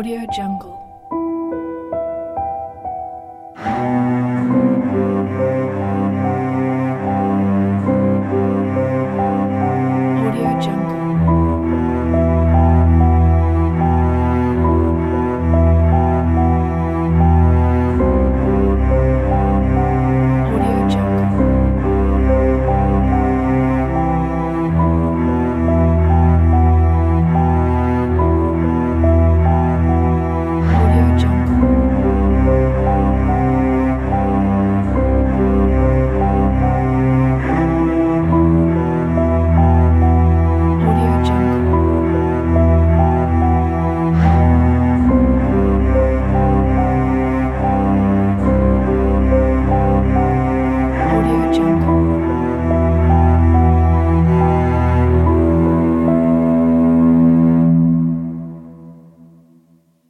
Audio Jungle.